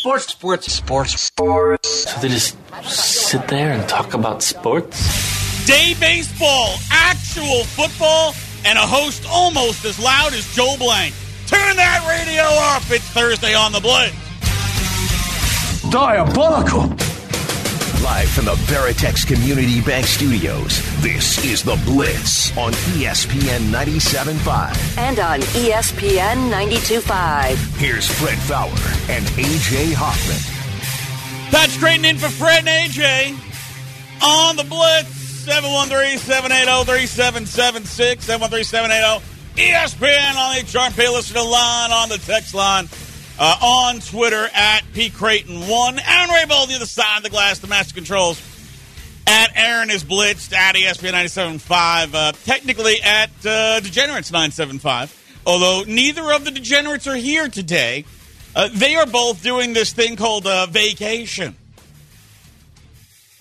Sports, sports, sports, sports. So they just sit there and talk about sports? Day baseball, actual football, and a host almost as loud as Joel Blank. Turn that radio off. It's Thursday on the Blitz. Diabolical. Live from the Veritex Community Bank Studios, this is The Blitz on ESPN 97.5. and on ESPN 92.5. Here's Fred Faour and A.J. Hoffman. Pat's trading in for Fred and AJ on the Blitz. 713-780-3776. 713-780 ESPN on the HRP listener line on the text line. Uh, on Twitter at P Creighton one. Aaron Rabel the other side of the glass, the master controls. At Aaron is blitzed at ESPN 97.5. Uh, technically at uh, Degenerates 975. Although neither of the Degenerates are here today. Uh, they are both doing this thing called uh, vacation.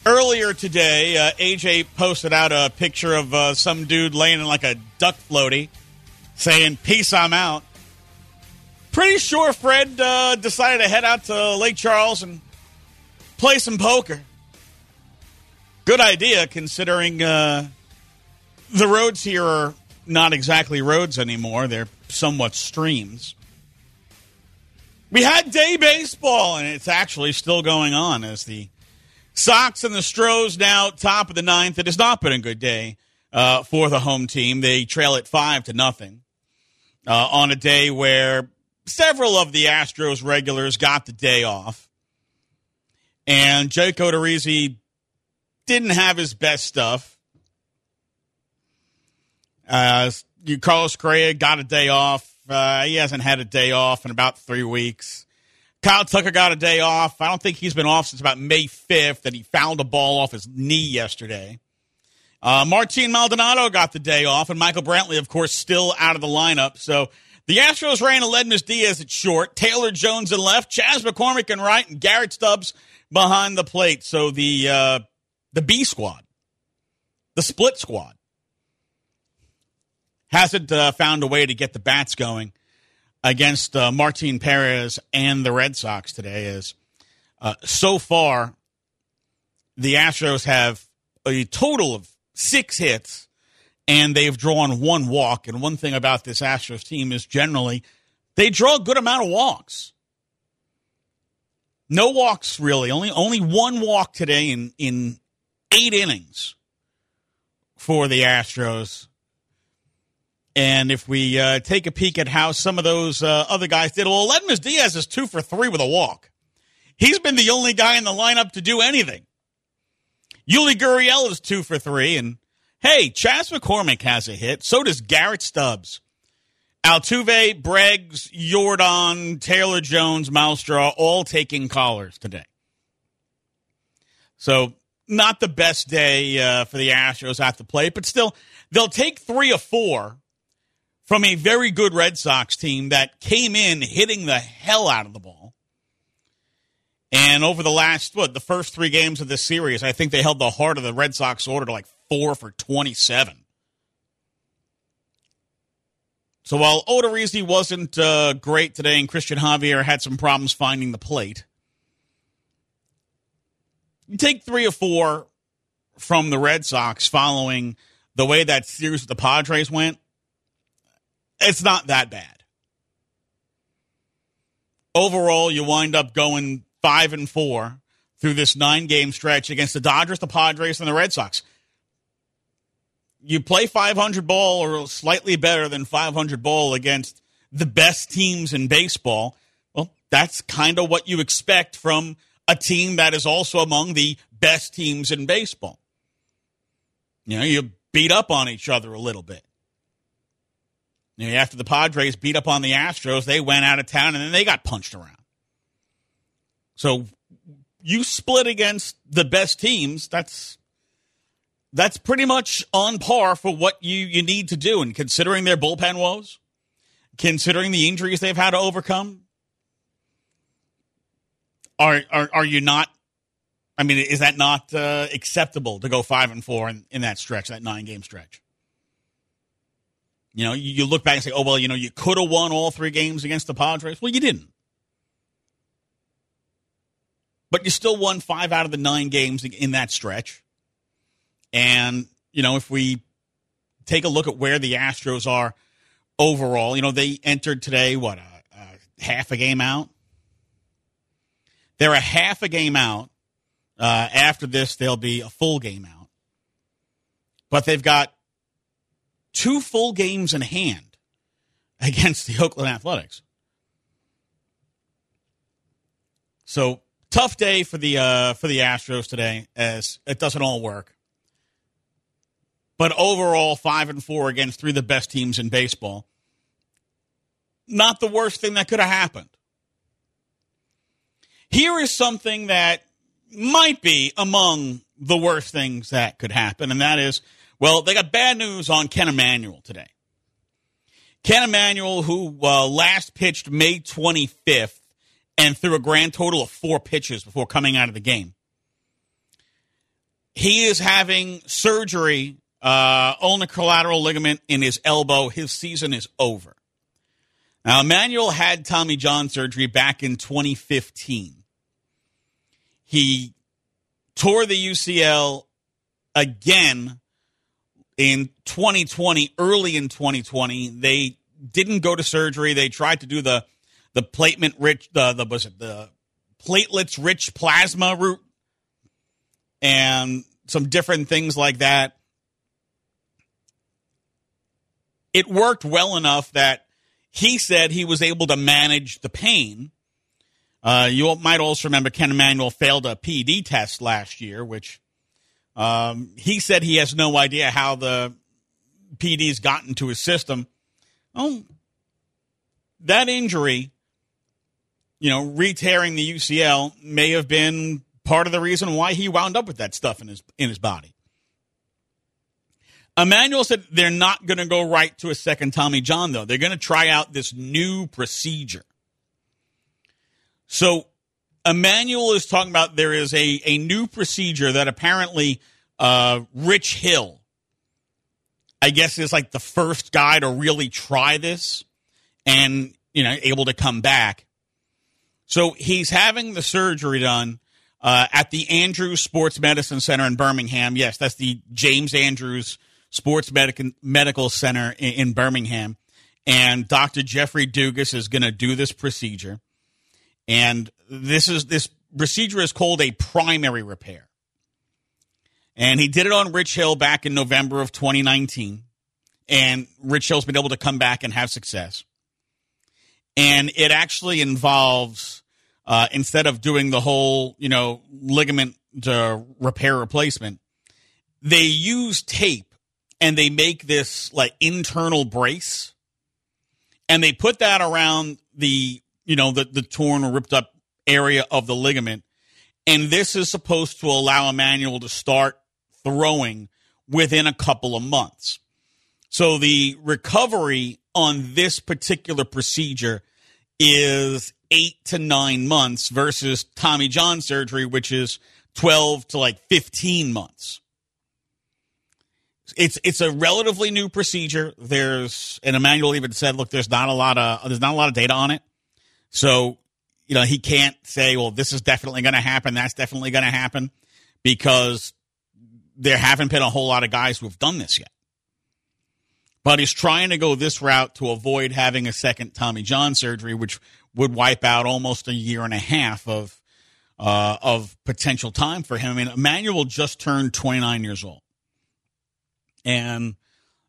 Earlier today, uh, AJ posted out a picture of uh, some dude laying in like a duck floaty saying, Peace, I'm out. Pretty sure Fred uh, decided to head out to Lake Charles and play some poker. Good idea, considering uh, the roads here are not exactly roads anymore, they're somewhat streams. We had day baseball, and it's actually still going on as the Sox and the Stros now top of the ninth. It has not been a good day uh, for the home team. They trail it five to nothing uh, on a day where several of the Astros regulars got the day off, and Jake Odorizzi didn't have his best stuff. Uh, Carlos Correa got a day off. Uh, he hasn't had a day off in about three weeks. Kyle Tucker got a day off. I don't think he's been off since about May 5th, and he fouled a ball off his knee yesterday. Uh, Martin Maldonado got the day off, and Michael Brantley, of course, still out of the lineup. So the Astros ran Aledmys Diaz at short, Taylor Jones in left, Chas McCormick in right, and Garrett Stubbs behind the plate. So the uh, the B squad, the split squad, hasn't uh, found a way to get the bats going against uh, Martin Perez and the Red Sox today. Is uh, so far the Astros have a total of six hits and they've drawn one walk. And one thing about this Astros team is generally they draw a good amount of walks. No walks really. Only only one walk today in in eight innings for the Astros. And if we uh, take a peek at how some of those uh, other guys did, well, Ledmus Diaz is two for three with a walk. He's been the only guy in the lineup to do anything. Yuli Gurriel is two for three, and hey, Chas McCormick has a hit. So does Garrett Stubbs. Altuve, Breggs, Yordan, Taylor Jones, Myles Straw, all taking callers today. So not the best day uh, for the Astros at the plate, but still, they'll take three or four from a very good Red Sox team that came in hitting the hell out of the ball. And over the last, what, the first three games of this series, I think they held the heart of the Red Sox order to like four for 27. So while Odorizzi wasn't uh, great today and Christian Javier had some problems finding the plate, you take three or four from the Red Sox following the way that series with the Padres went, it's not that bad. Overall, you wind up going five and four through this nine game stretch against the Dodgers, the Padres, and the Red Sox. You play 500 ball or slightly better than 500 ball against the best teams in baseball. Well, that's kind of what you expect from a team that is also among the best teams in baseball. You know, you beat up on each other a little bit. You know, after the Padres beat up on the Astros, they went out of town and then they got punched around. So you split against the best teams. That's that's pretty much on par for what you, you need to do. And considering their bullpen woes, considering the injuries they've had to overcome, are are, are you not? I mean, is that not uh, acceptable to go five and four in, in that stretch, that nine game stretch? You know, you, you look back and say, oh, well, you know, you could have won all three games against the Padres. Well, you didn't. but you still won five out of the nine games in that stretch. And, you know, if we take a look at where the Astros are overall, you know, they entered today, what, a, a half a game out? They're a half a game out. Uh, after this, they'll be a full game out. But they've got two full games in hand against the Oakland Athletics. So tough day for the uh, for the Astros today, as it doesn't all work. But overall, five and four against three of the best teams in baseball. Not the worst thing that could have happened. Here is something that might be among the worst things that could happen, and that is, well, they got bad news on Kent Emanuel today. Kent Emanuel, who uh, last pitched May 25th and threw a grand total of four pitches before coming out of the game. He is having surgery uh, ulnar collateral ligament in his elbow. His season is over. Now, Emanuel had Tommy John surgery back in 2015. He tore the UCL again in 2020, early in 2020. They didn't go to surgery. They tried to do the the platelet rich the the was it the platelets rich plasma route and some different things like that. It worked well enough that he said he was able to manage the pain uh, you might also remember Kent Emanuel failed a PED test last year, which um, he said he has no idea how the PEDs got into his system. Oh, that injury, you know, re-tearing the UCL may have been part of the reason why he wound up with that stuff in his in his body. Emanuel said they're not going to go right to a second Tommy John though. They're going to try out this new procedure. So Emanuel is talking about there is a, a new procedure that apparently uh, Rich Hill, I guess, is like the first guy to really try this and, you know, able to come back. So he's having the surgery done uh, at the Andrews Sports Medicine Center in Birmingham. Yes, that's the James Andrews Sports Medic- Medical Center in, in Birmingham. And Dr. Jeffrey Dugas is going to do this procedure. And this is this procedure is called a primary repair. And he did it on Rich Hill back in November of 2019. And Rich Hill's been able to come back and have success. And it actually involves, uh, instead of doing the whole, you know, ligament repair replacement, they use tape and they make this like internal brace and they put that around the you know, the, the torn or ripped up area of the ligament. And this is supposed to allow Emanuel to start throwing within a couple of months. So the recovery on this particular procedure is eight to nine months versus Tommy John surgery, which is 12 to like 15 months. It's it's a relatively new procedure. There's and Emanuel even said, look, there's not a lot of there's not a lot of data on it. So, you know, he can't say, well, this is definitely going to happen. That's definitely going to happen because there haven't been a whole lot of guys who have done this yet. But he's trying to go this route to avoid having a second Tommy John surgery, which would wipe out almost a year and a half of uh, of potential time for him. I mean, Emanuel just turned 29 years old, and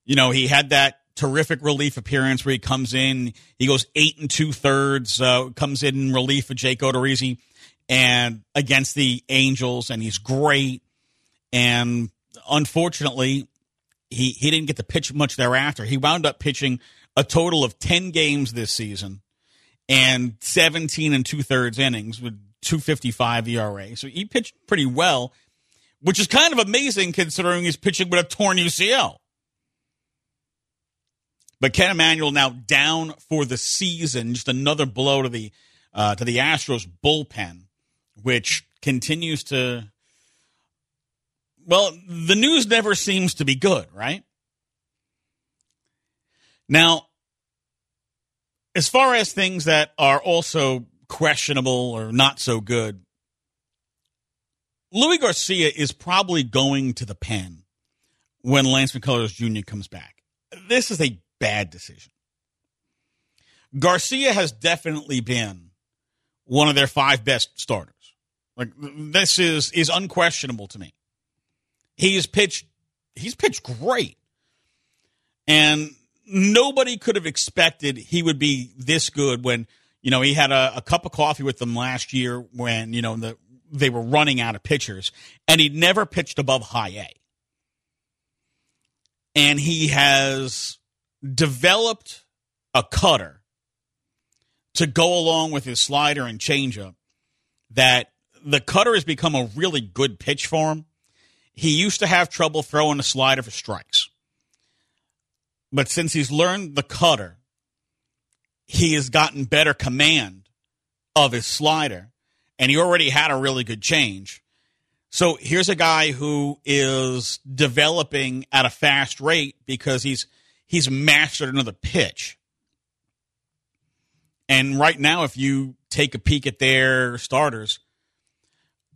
you know he had that terrific relief appearance where he comes in. He goes eight and two thirds, uh, comes in relief of Jake Odorizzi and against the Angels, and he's great. And unfortunately, he, he didn't get to pitch much thereafter. He wound up pitching a total of 10 games this season and 17 and two thirds innings with 255 ERA. So he pitched pretty well, which is kind of amazing considering he's pitching with a torn UCL. But Kent Emanuel now down for the season. Just another blow to the uh, to the Astros bullpen, which continues to. Well, the news never seems to be good, right? Now, as far as things that are also questionable or not so good, Luis Garcia is probably going to the pen when Lance McCullers Jr. comes back. This is a bad decision. Garcia has definitely been one of their five best starters. Like this is is unquestionable to me. He has pitched he's pitched great. And nobody could have expected he would be this good when, you know, he had a, a cup of coffee with them last year when, you know, the they were running out of pitchers, and he'd never pitched above high A. And he has developed a cutter to go along with his slider and changeup that the cutter has become a really good pitch for him. He used to have trouble throwing a slider for strikes. But since he's learned the cutter, he has gotten better command of his slider and he already had a really good change. So here's a guy who is developing at a fast rate because he's he's mastered another pitch. And right now, if you take a peek at their starters,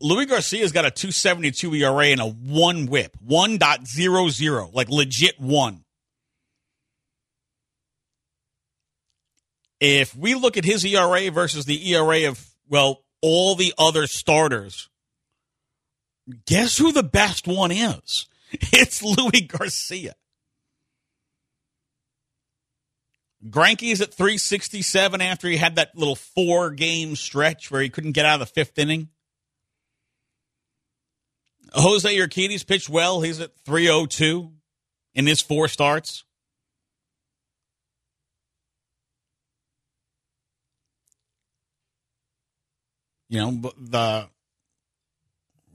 Luis Garcia's got a 272 ERA and a one whip, 1.00, like legit one. If we look at his ERA versus the ERA of, well, all the other starters, guess who the best one is? It's Luis Garcia. Greinke's at 367 after he had that little four game stretch where he couldn't get out of the fifth inning. Jose Urquidy's pitched well. He's at 302 in his four starts. You know, the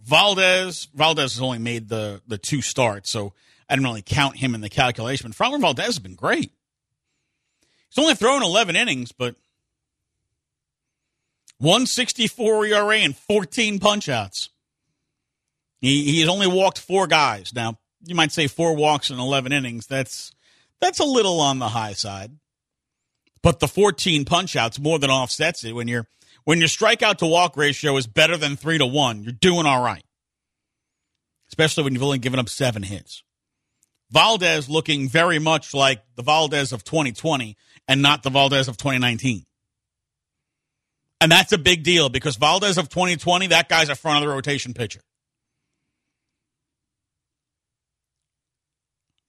Valdez Valdez has only made the the two starts, so I didn't really count him in the calculation. But Framber Valdez has been great. He's only thrown 11 innings, but 164 ERA and 14 punchouts. He he has only walked four guys. Now you might say four walks in 11 innings. That's that's a little on the high side, but the 14 punchouts more than offsets it when you're when your strikeout to walk ratio is better than three to one. You're doing all right, especially when you've only given up seven hits. Valdez looking very much like the Valdez of 2020 and not the Valdez of 2019. And that's a big deal because Valdez of 2020, that guy's a front of the rotation pitcher.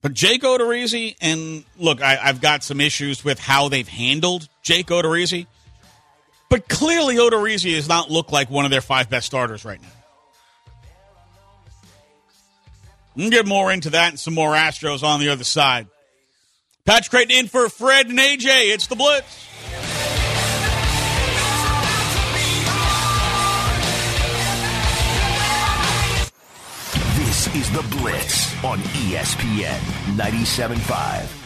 But Jake Odorizzi, and look, I, have got some issues with how they've handled Jake Odorizzi, but clearly Odorizzi does not look like one of their five best starters right now. We'll get more into that and some more Astros on the other side. Patrick Creighton in for Fred and AJ. It's the Blitz. This is the Blitz on ESPN 97.5.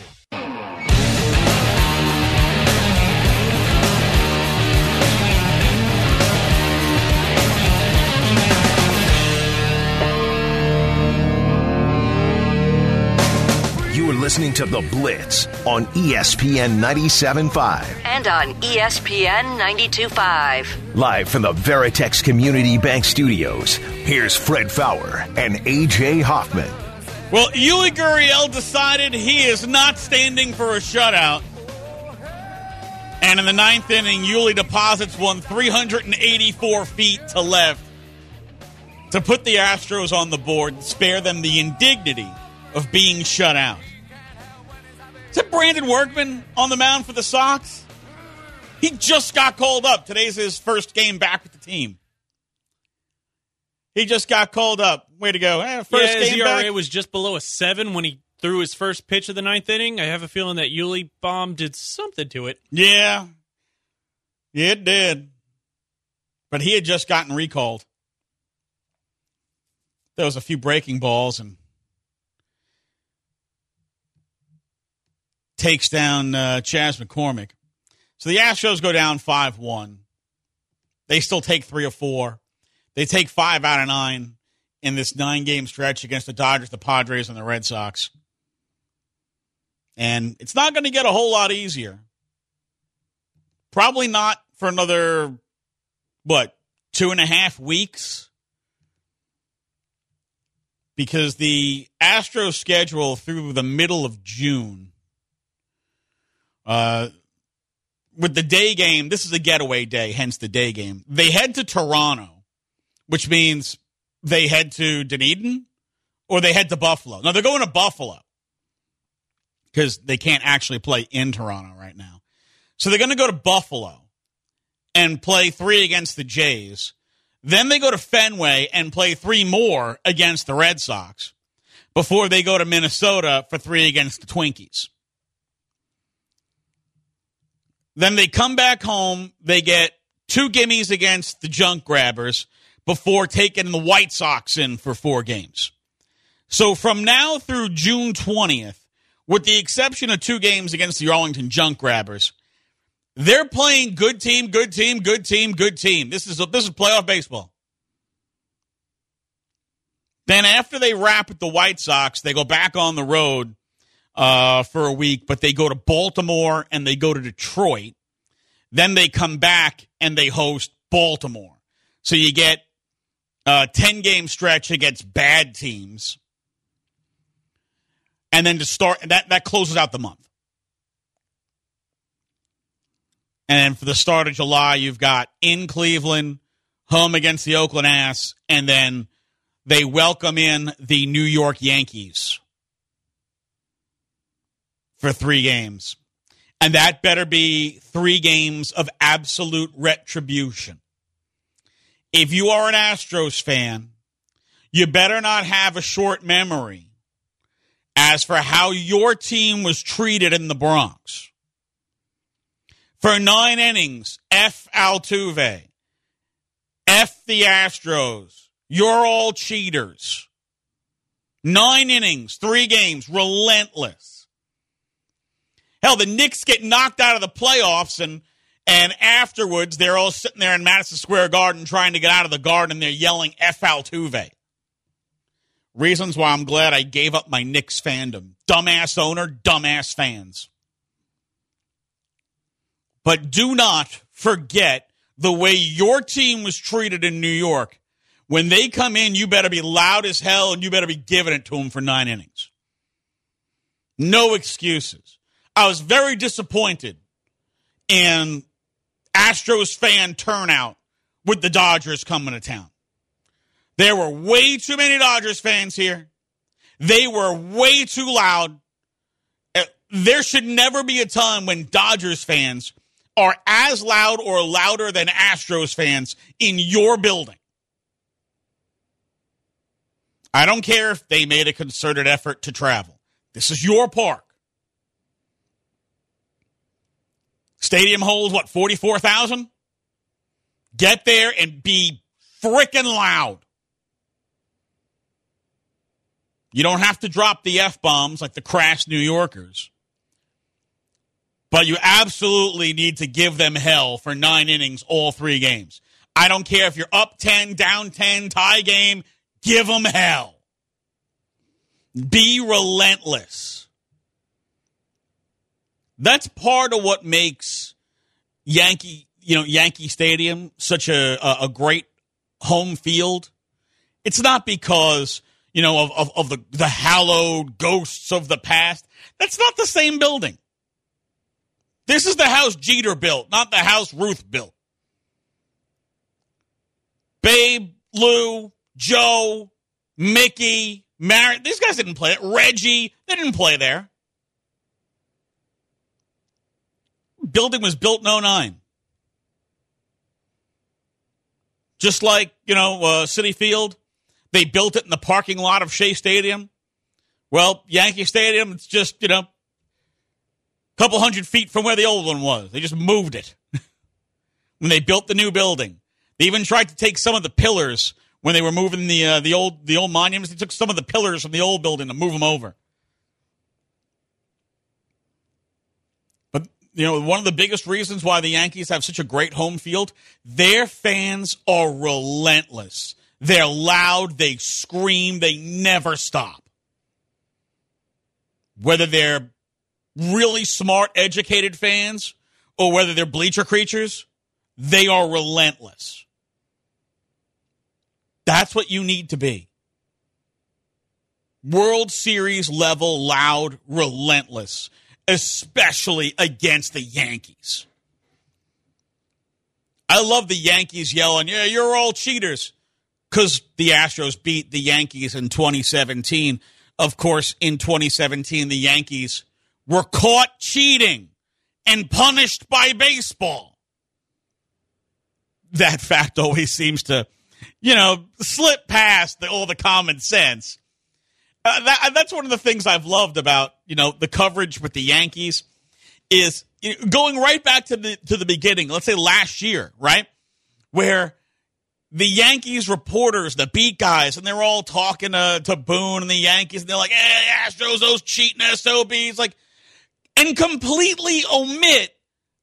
listening to The Blitz on ESPN 97.5. And on ESPN 92.5. Live from the Veritex Community Bank Studios, here's Fred Faour and AJ Hoffman. Well, Yuli Gurriel decided he is not standing for a shutout. And in the ninth inning, Yuli deposits one 384 feet to left to put the Astros on the board and spare them the indignity of being shut out. Is it Brandon Workman on the mound for the Sox? He just got called up. Today's his first game back with the team. He just got called up. Way to go. Eh, first yeah, his game ERA back. was just below a seven when he threw his first pitch of the ninth inning. I have a feeling that Yuli bomb did something to it. Yeah. Yeah, it did. But he had just gotten recalled. There was a few breaking balls and takes down uh, Chas McCormick. So the Astros go down 5 1. They still take three or four. They take five out of nine in this nine game stretch against the Dodgers, the Padres, and the Red Sox. And it's not going to get a whole lot easier. Probably not for another, what, two and a half weeks because the Astros schedule through the middle of June, uh, with the day game, this is a getaway day, hence the day game. They head to Toronto, which means they head to Dunedin or they head to Buffalo. Now they're going to Buffalo because they can't actually play in Toronto right now. So they're going to go to Buffalo and play three against the Jays. Then they go to Fenway and play three more against the Red Sox before they go to Minnesota for three against the Twinkies. Then they come back home. They get two gimmies against the Junk Grabbers before taking the White Sox in for four games. So from now through June 20th, with the exception of two games against the Arlington Junk Grabbers, they're playing good team, good team, good team, good team. This is this is playoff baseball. Then after they wrap with the White Sox, they go back on the road uh, for a week, but they go to Baltimore and they go to Detroit. Then they come back and they host Baltimore. So you get a 10 game stretch against bad teams. And then to start, that, that closes out the month. And for the start of July, you've got in Cleveland, home against the Oakland Ass, and then they welcome in the New York Yankees for three games. And that better be three games of absolute retribution. If you are an Astros fan, you better not have a short memory as for how your team was treated in the Bronx. For nine innings, F Altuve, F the Astros. You're all cheaters. Nine innings, three games, relentless. Hell, the Knicks get knocked out of the playoffs, and and afterwards they're all sitting there in Madison Square Garden trying to get out of the garden, and they're yelling "F Altuve." Reasons why I'm glad I gave up my Knicks fandom. Dumbass owner, dumbass fans. But do not forget the way your team was treated in New York. When they come in, you better be loud as hell and you better be giving it to them for nine innings. No excuses. I was very disappointed in Astros fan turnout with the Dodgers coming to town. There were way too many Dodgers fans here. They were way too loud. Uh, there should never be a time when Dodgers fans are as loud or louder than Astros fans in your building. I don't care if they made a concerted effort to travel. This is your park. Stadium holds what, 44,000? Get there and be freaking loud. You don't have to drop the F bombs like the crass New Yorkers. But you absolutely need to give them hell for nine innings, all three games. I don't care if you're up 10, down 10, tie game, give them hell. Be relentless. That's part of what makes Yankee, you know, Yankee Stadium such a, a, great home field. It's not because, you know, of, of, of the, the hallowed ghosts of the past. That's not the same building. This is the house Jeter built, not the house Ruth built. Babe, Lou, Joe, Mickey, Mary, these guys didn't play it. Reggie, they didn't play there. Building was built in 09. Just like, you know, uh, Citi Field, they built it in the parking lot of Shea Stadium. Well, Yankee Stadium, it's just, you know, a couple hundred feet from where the old one was. They just moved it when they built the new building. They even tried to take some of the pillars when they were moving the uh, the old the old monuments. They took some of the pillars from the old building to move them over. But you know, one of the biggest reasons why the Yankees have such a great home field, their fans are relentless. They're loud, they scream, they never stop. Whether they're really smart, educated fans or whether they're bleacher creatures, they are relentless. That's what you need to be. World Series level, loud, relentless, especially against the Yankees. I love the Yankees yelling, Yeah, you're all cheaters. Because the Astros beat the Yankees in 2017. Of course, in 2017, the Yankees were caught cheating and punished by baseball. That fact always seems to, you know, slip past the, all the common sense. Uh, that, that's one of the things I've loved about, you know, the coverage with the Yankees is going right back to the to the beginning. Let's say last year, right, where the Yankees reporters, the beat guys, and they're all talking to, to Boone and the Yankees, and they're like, "Hey, Astros, those cheating SOBs," like, and completely omit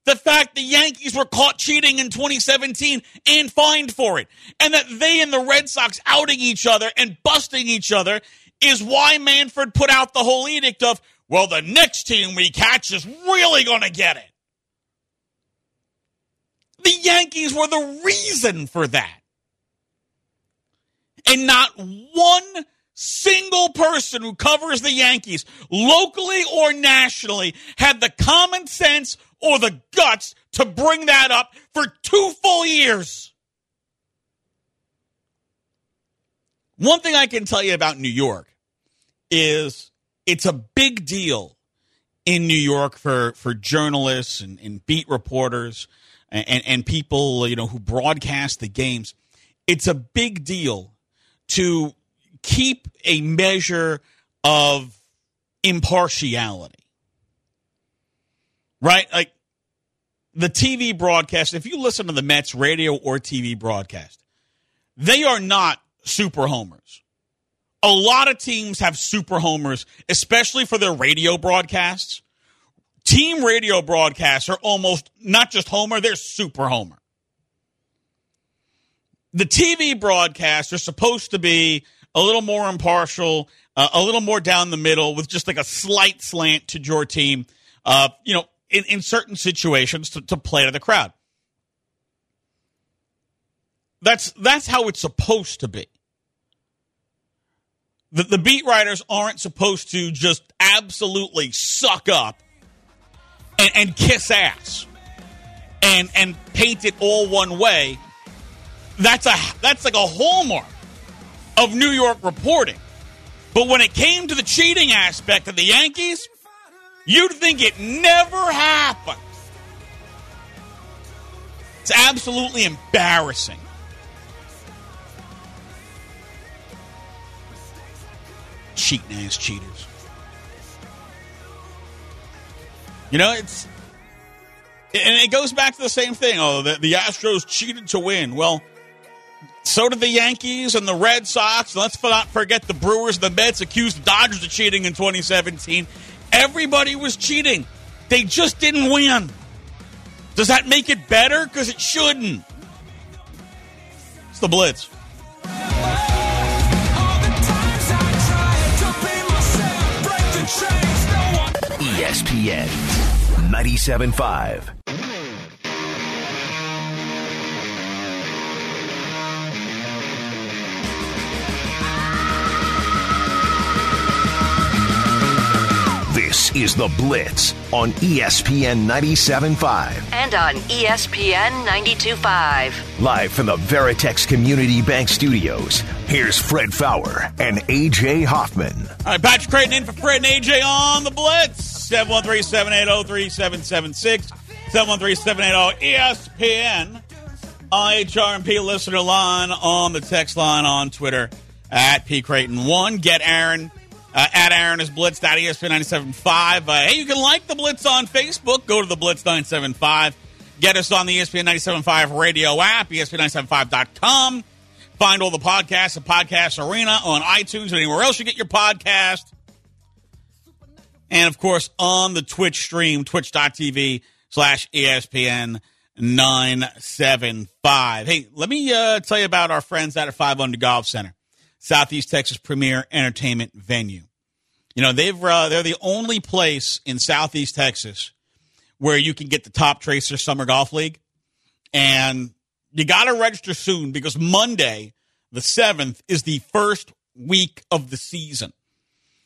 the fact the Yankees were caught cheating in 2017 and fined for it, and that they and the Red Sox outing each other and busting each other is why Manfred put out the whole edict of well, the next team we catch is really going to get it. The Yankees were the reason for that. And not one single person who covers the Yankees, locally or nationally, had the common sense or the guts to bring that up for two full years. One thing I can tell you about New York is it's a big deal in New York for, for journalists and, and beat reporters and, and, and people you know who broadcast the games. It's a big deal to keep a measure of impartiality. Right? Like the TV broadcast, if you listen to the Mets radio or TV broadcast, they are not super homers a lot of teams have super homers, especially for their radio broadcasts. Team radio broadcasts are almost not just homer, they're super homer. The TV broadcasts are supposed to be a little more impartial, uh, a little more down the middle with just like a slight slant to your team, uh, you know, in, in certain situations to, to play to the crowd. That's that's how it's supposed to be the, the beat writers aren't supposed to just absolutely suck up and, and kiss ass and and paint it all one way. That's a that's like a hallmark of New York reporting. But when it came to the cheating aspect of the Yankees, you'd think it never happened. It's absolutely embarrassing. Cheating ass cheaters. You know, it's and it goes back to the same thing. Oh, the, the Astros cheated to win. Well, so did the Yankees and the Red Sox. Let's not forget the Brewers the Mets accused the Dodgers of cheating in 2017. Everybody was cheating. They just didn't win. Does that make it better? Because it shouldn't. It's the Blitz. ESPN 97.5. This is The Blitz on ESPN 97.5. And on ESPN 92.5. Live from the Veritex Community Bank Studios, here's Fred Faour and AJ Hoffman. All right, Patrick Creighton in for Fred and AJ on The Blitz. 713-780-3776. 713-780-ESPN. IHRMP listener line on the text line on Twitter at P Creighton one. Get Aaron uh, at Aaron is Blitz. ESPN 97.5. Uh, hey, you can like the Blitz on Facebook. Go to the Blitz 975. Get us on the ESPN 97.5 radio app, ESPN975.com. Find all the podcasts at Podcast Arena on iTunes and anywhere else you get your podcast. And of course, on the Twitch stream, twitch.tv slash ESPN 975. Hey, let me uh, tell you about our friends at a 5 Under Golf Center. Southeast Texas premier entertainment venue. You know, they've uh, they're the only place in Southeast Texas where you can get the Toptracer Summer Golf League, and you got to register soon because Monday, the seventh, is the first week of the season.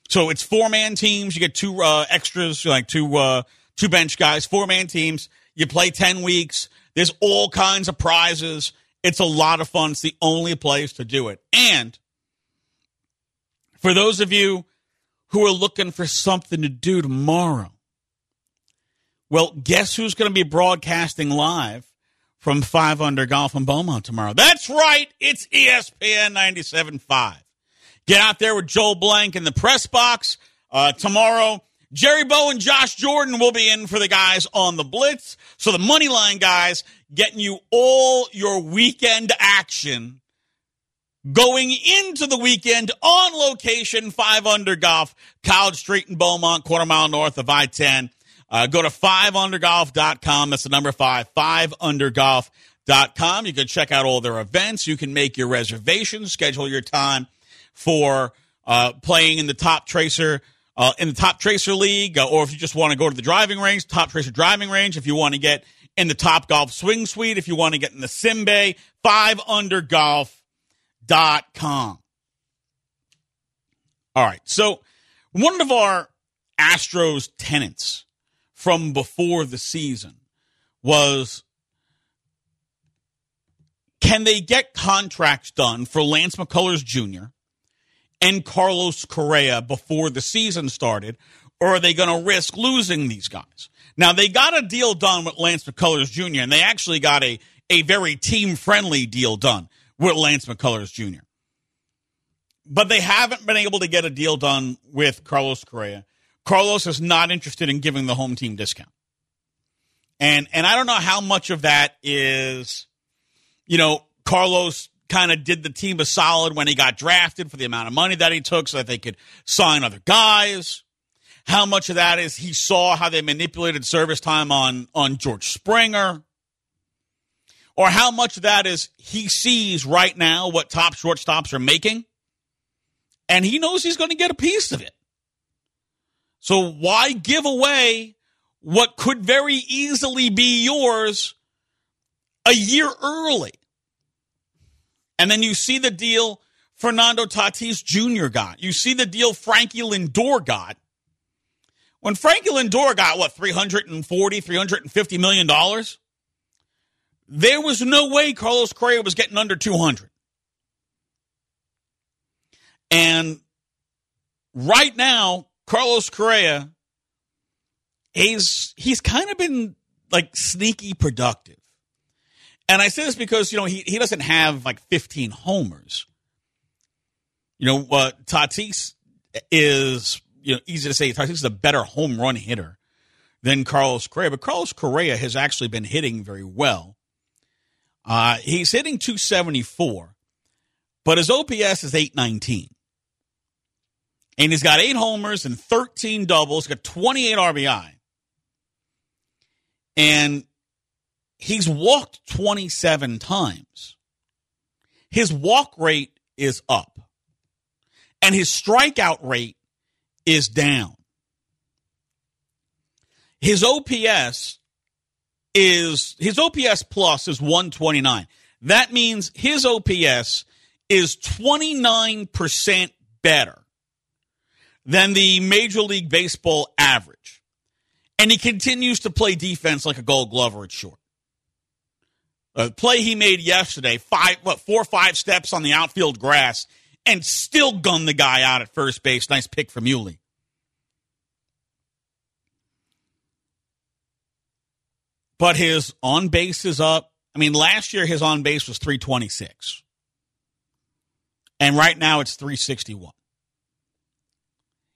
So it's four man teams. You get two uh, extras, like two uh, two bench guys. Four man teams. You play ten weeks. There's all kinds of prizes. It's a lot of fun. It's the only place to do it. And for those of you who are looking for something to do tomorrow, well, guess who's going to be broadcasting live from 5 Under Golf in Beaumont tomorrow? That's right. It's ESPN 97.5. Get out there with Joel Blank in the press box uh, tomorrow. Jerry Bow and Josh Jordan will be in for the guys on the Blitz. So the money line guys getting you all your weekend action going into the weekend on location, 5 Under Golf, College Street in Beaumont, quarter mile north of I 10. Uh, go to 5undergolf.com. That's the number 5, 5undergolf.com. You can check out all their events. You can make your reservations, schedule your time for uh, playing in the Toptracer. Uh, in the Toptracer league, uh, or if you just want to go to the driving range, Toptracer driving range. If you want to get in the top golf swing suite, if you want to get in the sim bay, 5undergolf.com. All right. So one of our Astros tenants from before the season was can they get contracts done for Lance McCullers Jr. and Carlos Correa before the season started, or are they going to risk losing these guys? Now, they got a deal done with Lance McCullers Jr., and they actually got a, a very team friendly deal done with Lance McCullers Jr. But they haven't been able to get a deal done with Carlos Correa. Carlos is not interested in giving the home team discount. And and I don't know how much of that is, you know, Carlos kind of did the team a solid when he got drafted for the amount of money that he took so that they could sign other guys. How much of that is he saw how they manipulated service time on on George Springer? Or how much of that is he sees right now what top shortstops are making and he knows he's going to get a piece of it. So why give away what could very easily be yours a year early? And then you see the deal Fernando Tatis Jr. got. You see the deal Frankie Lindor got. When Frankie Lindor got what 340, 350 million dollars, there was no way Carlos Correa was getting under 200. And right now, Carlos Correa, he's he's kind of been like sneaky productive. And I say this because, you know, he, he doesn't have like 15 homers. You know, uh, Tatis is, you know, easy to say, Tatis is a better home run hitter than Carlos Correa, but Carlos Correa has actually been hitting very well. Uh, he's hitting 274, but his OPS is 819. And he's got eight homers and 13 doubles, got 28 RBI. And he's walked 27 times. His walk rate is up, and his strikeout rate is down. His OPS is his OPS plus is 129. That means his OPS is 29% better than the Major League Baseball average. And he continues to play defense like a gold glover at short. A play he made yesterday, five, what, four or five steps on the outfield grass, and still gunned the guy out at first base. Nice pick from Yuli. But his on base is up. I mean, last year his on base was 326. And right now it's 361.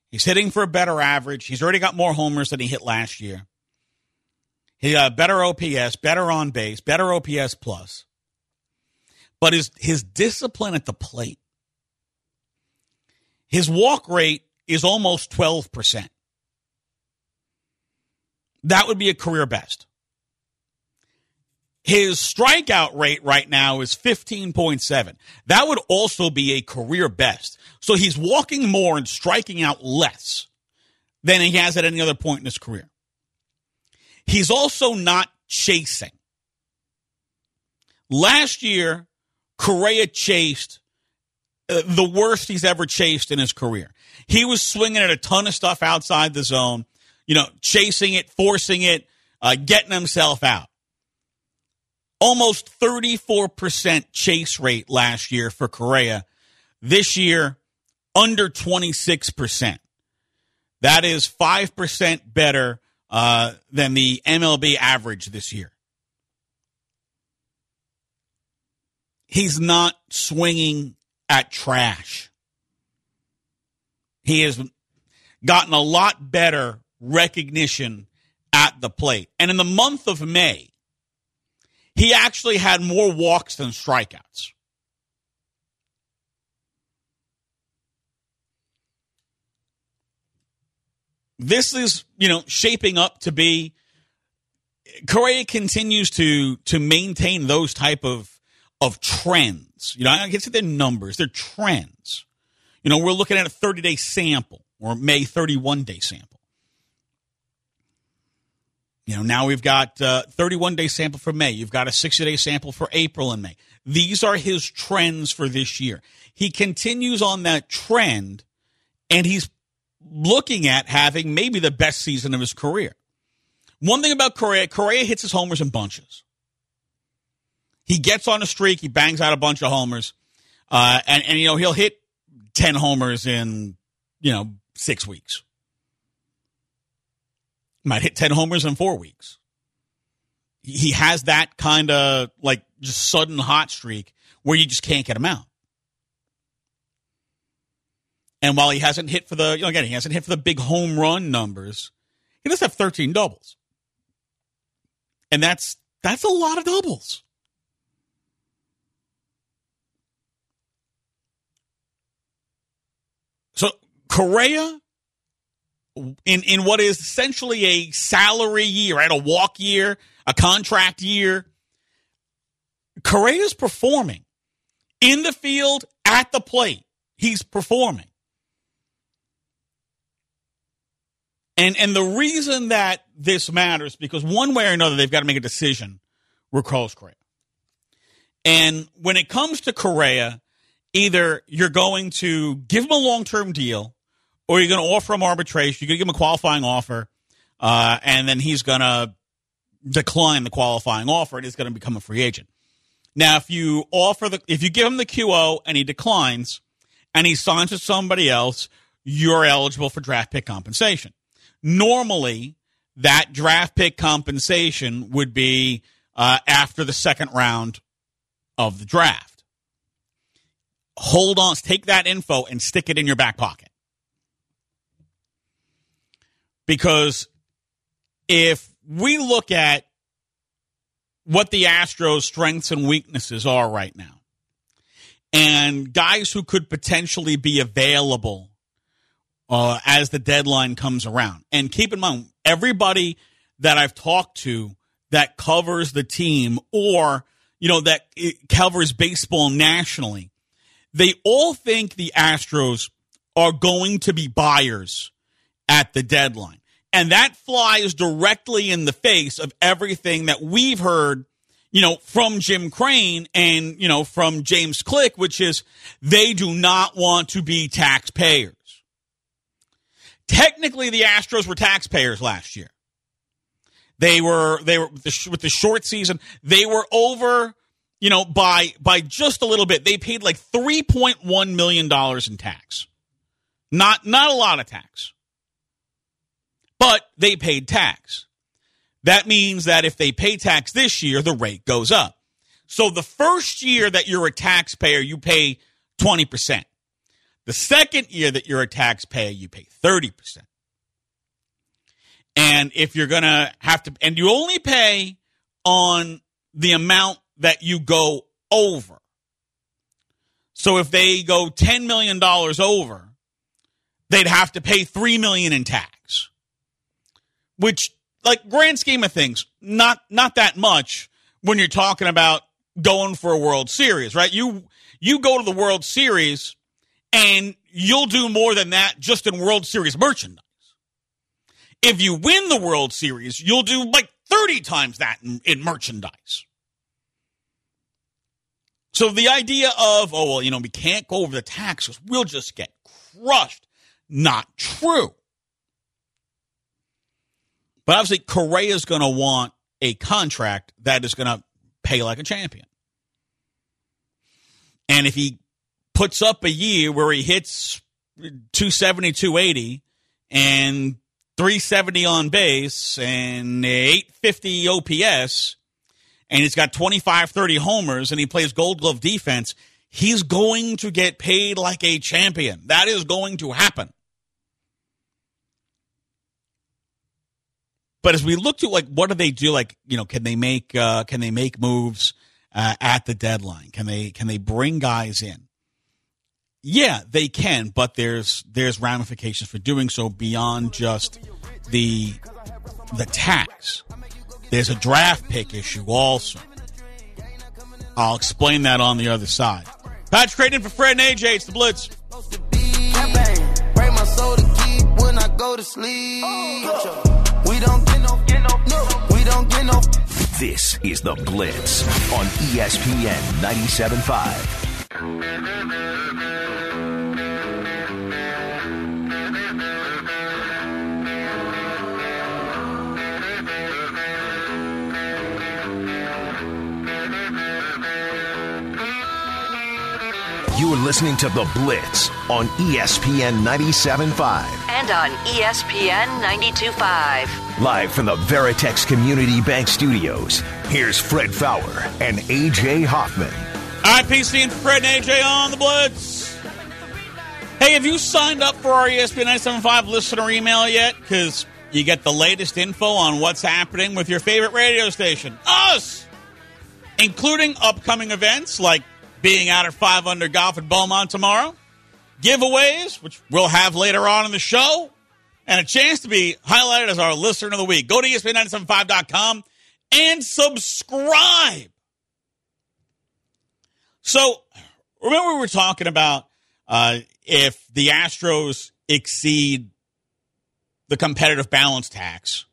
He's hitting for a better average. He's already got more homers than he hit last year. He uh, better OPS, better on base, better OPS plus. But his his discipline at the plate, his walk rate is almost twelve percent. That would be a career best. His strikeout rate right now is 15.7. That would also be a career best. So he's walking more and striking out less than he has at any other point in his career. He's also not chasing. Last year, Correa chased uh, the worst he's ever chased in his career. He was swinging at a ton of stuff outside the zone, you know, chasing it, forcing it, uh, getting himself out. Almost 34% chase rate last year for Correa. This year, under 26%. That is 5% better uh, than the MLB average this year. He's not swinging at trash. He has gotten a lot better recognition at the plate. And in the month of May, he actually had more walks than strikeouts. This is, you know, shaping up to be Correa continues to to maintain those type of of trends. You know, I get to their numbers, they're trends. You know, we're looking at a 30 day sample or May 31 day sample. You know, now we've got uh, 31 day sample for May. You've got a 60 day sample for April and May. These are his trends for this year. He continues on that trend and he's looking at having maybe the best season of his career. One thing about Correa, Correa hits his homers in bunches. He gets on a streak, he bangs out a bunch of homers, uh, and, and, you know, he'll hit 10 homers in, you know, six weeks. Might hit 10 homers in four weeks. He has that kind of like just sudden hot streak where you just can't get him out. And while he hasn't hit for the, you know, again, he hasn't hit for the big home run numbers, he does have 13 doubles. And that's, that's a lot of doubles. So Correa in in what is essentially a salary year, right? A walk year, a contract year. Correa's performing in the field at the plate. He's performing. And and the reason that this matters because one way or another they've got to make a decision with Carlos Correa. And when it comes to Correa, either you're going to give him a long term deal or you're going to offer him arbitration. You're going to give him a qualifying offer, uh, and then he's going to decline the qualifying offer and he's going to become a free agent. Now, if you offer the, if you give him the QO and he declines and he signs with somebody else, you're eligible for draft pick compensation. Normally, that draft pick compensation would be uh, after the second round of the draft. Hold on, take that info and stick it in your back pocket. Because if we look at what the Astros' strengths and weaknesses are right now, and guys who could potentially be available uh, as the deadline comes around. And keep in mind, everybody that I've talked to that covers the team or, you know, that covers baseball nationally, they all think the Astros are going to be buyers at the deadline. And that flies directly in the face of everything that we've heard, you know, from Jim Crane and, you know, from James Click, which is they do not want to be taxpayers. Technically, the Astros were taxpayers last year. They were, they were with the, short season, they were over, you know, by, by just a little bit. They paid like $3.1 million in tax. Not, not a lot of tax but they paid tax. That means that if they pay tax this year, the rate goes up. So the first year that you're a taxpayer, you pay 20%. The second year that you're a taxpayer, you pay 30%. And if you're going to have to, and you only pay on the amount that you go over. So if they go $10 million over, they'd have to pay 3 million in tax which like grand scheme of things, not not that much when you're talking about going for a World Series, right? You you go to the World Series and you'll do more than that just in World Series merchandise. If you win the World Series, you'll do like 30 times that in, in merchandise. So the idea of, oh, well, you know, we can't go over the taxes, we'll just get crushed. Not true. But obviously, Correa is going to want a contract that is going to pay like a champion. And if he puts up a year where he hits 270, 280 and 370 on base and 850 OPS, and he's got 25, 30 homers and he plays gold glove defense, he's going to get paid like a champion. That is going to happen. But as we look to like, what do they do? Like, you know, can they make uh, can they make moves uh, at the deadline? Can they can they bring guys in? Yeah, they can, but there's there's ramifications for doing so beyond just the the tax. There's a draft pick issue also. I'll explain that on the other side. Patrick Creighton for Fred and AJ. It's the Blitz. This is the Blitz on ESPN 97.5. You are listening to The Blitz on ESPN 97.5. And on ESPN 92.5. Live from the Veritex Community Bank Studios, here's Fred Faour and AJ Hoffman. All right, PC and Fred and AJ on The Blitz. Hey, have you signed up for our ESPN 97.5 listener email yet? Because you get the latest info on what's happening with your favorite radio station, us, including upcoming events like being out at 5 under golf at Beaumont tomorrow, giveaways, which we'll have later on in the show, and a chance to be highlighted as our listener of the week. Go to E ESPN975.com and subscribe. So, remember we were talking about uh, if the Astros exceed the competitive balance tax,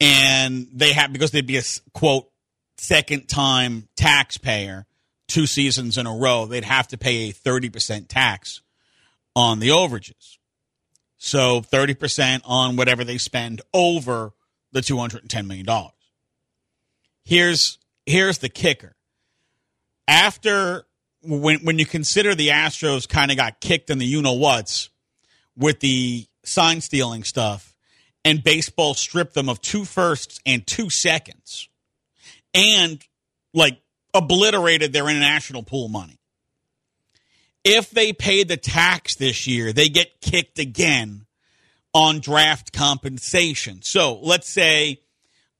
and they have because they'd be a quote second time taxpayer two seasons in a row, they'd have to pay a 30% tax on the overages. So 30% on whatever they spend over the $210 million. Here's, here's the kicker. After, when, when you consider the Astros kind of got kicked in the you know what's with the sign stealing stuff, and baseball stripped them of two firsts and two seconds and like obliterated their international pool money. If they pay the tax this year, they get kicked again on draft compensation. So let's say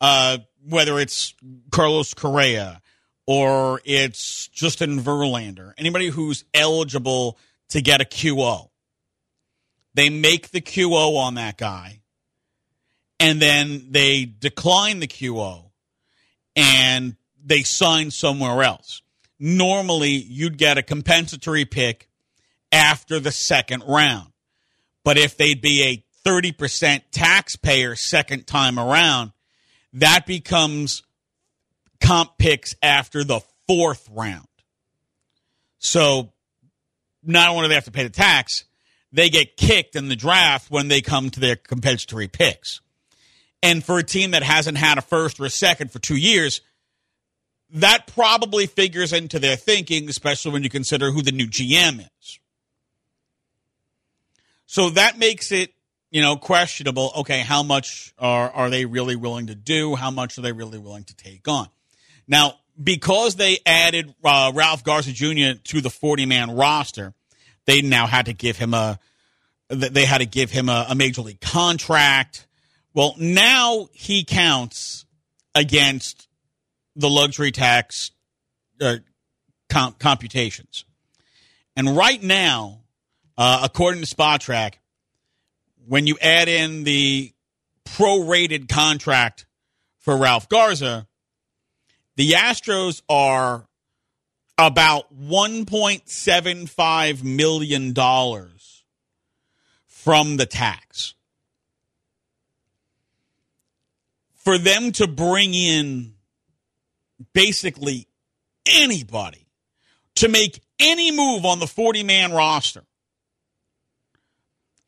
uh, whether it's Carlos Correa or it's Justin Verlander, anybody who's eligible to get a QO, they make the QO on that guy and then they decline the QO and they sign somewhere else. Normally, you'd get a compensatory pick after the second round. But if they'd be a 30% taxpayer second time around, that becomes comp picks after the fourth round. So not only do they have to pay the tax, they get kicked in the draft when they come to their compensatory picks. And for a team that hasn't had a first or a second for two years, that probably figures into their thinking, especially when you consider who the new GM is. So that makes it, you know, questionable. Okay, how much are, are they really willing to do? How much are they really willing to take on? Now, because they added uh, Ralph Garza Jr. to the 40 man roster, they now had to give him a, they had to give him a, a major league contract well, now he counts against the luxury tax uh, com- computations. And right now, uh, according to Spotrac, when you add in the prorated contract for Ralph Garza, the Astros are about $1.75 million from the tax. For them to bring in basically anybody to make any move on the 40 man roster,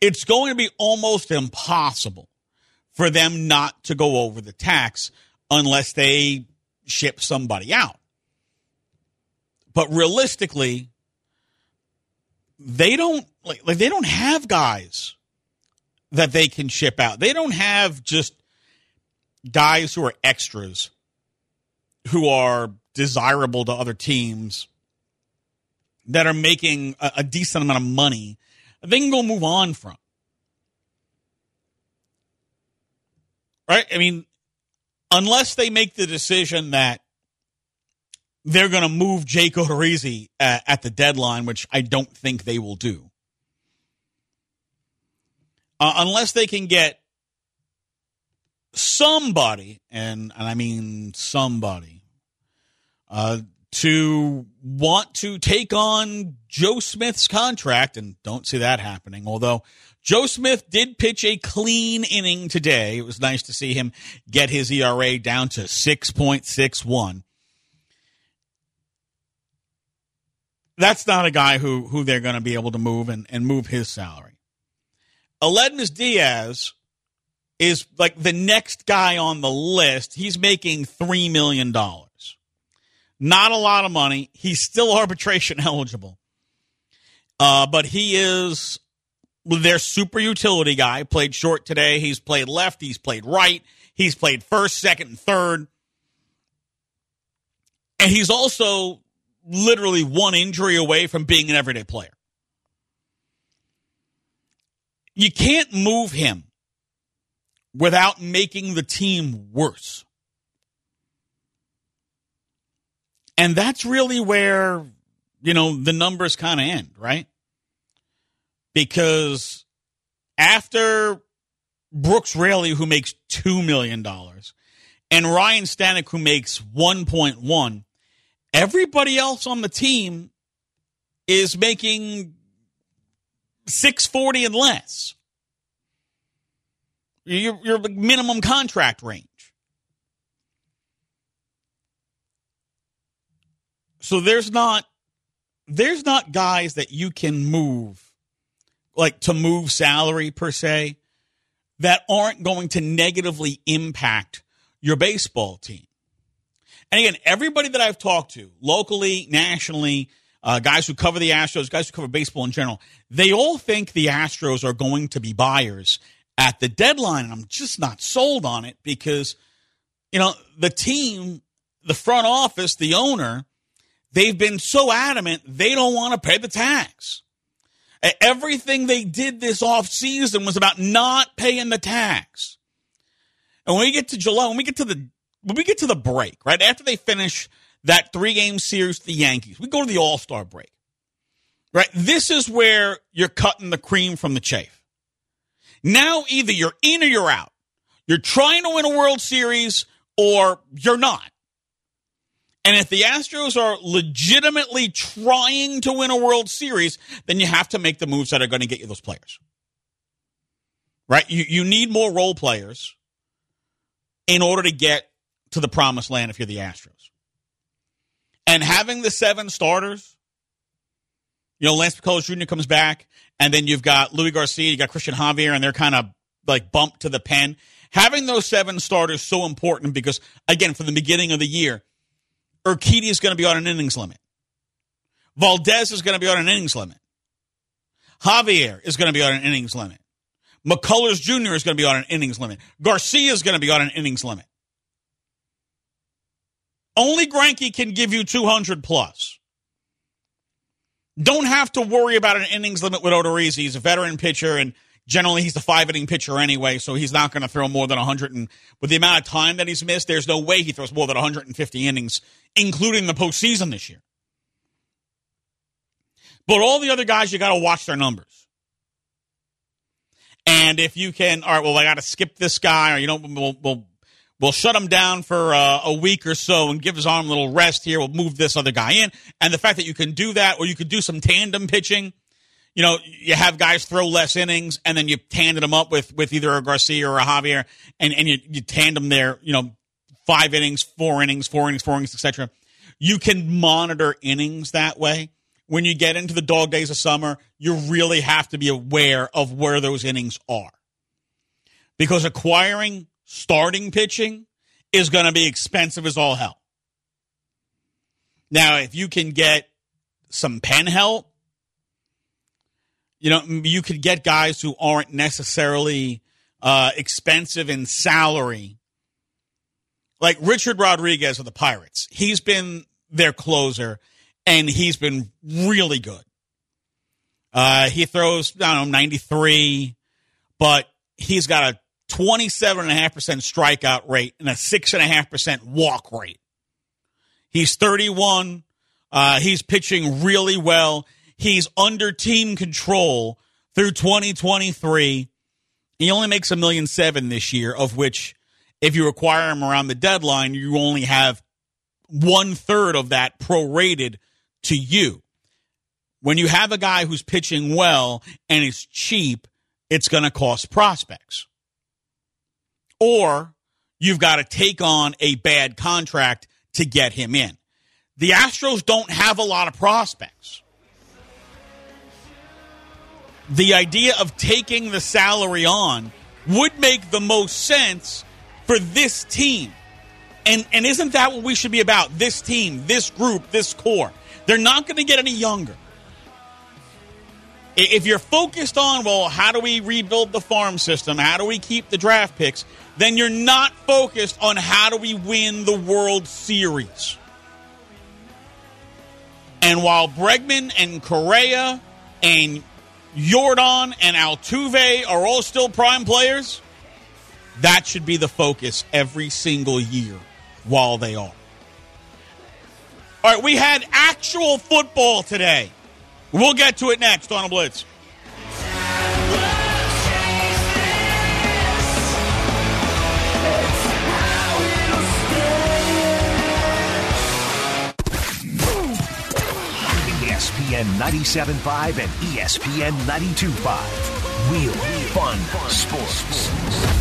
it's going to be almost impossible for them not to go over the tax unless they ship somebody out. But realistically, they don't like, like they don't have guys that they can ship out. They don't have just guys who are extras who are desirable to other teams that are making a, a decent amount of money they can go move on from. Right? I mean, unless they make the decision that they're going to move Jake Odorizzi at, at the deadline, which I don't think they will do. Uh, unless they can get somebody, and, and I mean somebody, uh, to want to take on Joe Smith's contract, and don't see that happening. Although Joe Smith did pitch a clean inning today. It was nice to see him get his ERA down to 6.61. That's not a guy who, who they're going to be able to move and, and move his salary. Aledmys Diaz is like the next guy on the list. He's making $3 million. Not a lot of money. He's still arbitration eligible. Uh, but he is their super utility guy. Played short today. He's played left. He's played right. He's played first, second, and third. And he's also literally one injury away from being an everyday player. You can't move him without making the team worse. And that's really where, you know, the numbers kind of end, right? Because after Brooks Raley, who makes $2 million, and Ryan Stanek, who makes 1.1, everybody else on the team is making 640 and less. Your, minimum contract range. So there's not there's not guys that you can move like to move salary per se that aren't going to negatively impact your baseball team. And again, everybody that I've talked to, locally, nationally, uh, guys who cover the Astros, guys who cover baseball in general, they all think the Astros are going to be buyers at the deadline. And I'm just not sold on it because, you know, the team, the front office, the owner, They've been so adamant they don't want to pay the tax. Everything they did this off season was about not paying the tax. And when we get to July, when we get to the when we get to the break, right after they finish that three game series the Yankees, we go to the All Star break. Right, this is where you're cutting the cream from the chafe. Now, either you're in or you're out. You're trying to win a World Series or you're not. And if the Astros are legitimately trying to win a World Series, then you have to make the moves that are going to get you those players. Right? You, you need more role players in order to get to the promised land if you're the Astros. And having the seven starters, you know, Lance McCullers Jr. comes back, and then you've got Luis Garcia, you got Christian Javier, and they're kind of like bumped to the pen. Having those seven starters so important because, again, from the beginning of the year, Urquidy is going to be on an innings limit. Valdez is going to be on an innings limit. Javier is going to be on an innings limit. McCullers Jr. is going to be on an innings limit. Garcia is going to be on an innings limit. Only Greinke can give you 200 plus. Don't have to worry about an innings limit with Odorizzi. He's a veteran pitcher, and Generally, he's the five inning pitcher anyway, so he's not going to throw more than 100. And with the amount of time that he's missed, there's no way he throws more than 150 innings, including the postseason this year. But all the other guys, you got to watch their numbers. And if you can, all right, well, I got to skip this guy, or you know, we'll we'll, we'll shut him down for uh, a week or so and give his arm a little rest here. We'll move this other guy in, and the fact that you can do that, or you could do some tandem pitching you know, you have guys throw less innings and then you tandem them up with, with either a Garcia or a Javier and, and you, you tandem their, you know, five innings, four innings, four innings, four innings, etc. you can monitor innings that way. When you get into the dog days of summer, you really have to be aware of where those innings are. Because acquiring starting pitching is going to be expensive as all hell. Now, if you can get some pen help, you know, you could get guys who aren't necessarily uh, expensive in salary. Like Richard Rodriguez of the Pirates. He's been their closer, and he's been really good. Uh, he throws, I don't know, 93, but he's got a 27.5% strikeout rate and a 6.5% walk rate. He's 31. Uh, he's pitching really well. He's under team control through 2023. He only makes a million seven this year, of which, if you acquire him around the deadline, you only have one third of that prorated to you. When you have a guy who's pitching well and is cheap, it's going to cost prospects. Or you've got to take on a bad contract to get him in. The Astros don't have a lot of prospects. The idea of taking the salary on would make the most sense for this team. And and isn't that what we should be about? This team, this group, this core. They're not going to get any younger. If you're focused on, well, how do we rebuild the farm system? How do we keep the draft picks? Then you're not focused on how do we win the World Series. And while Bregman and Correa and Yordan and Altuve are all still prime players, that should be the focus every single year while they are. All right, we had actual football today. We'll get to it next on a Blitz. ESPN 97.5 and ESPN 92.5. Real fun sports.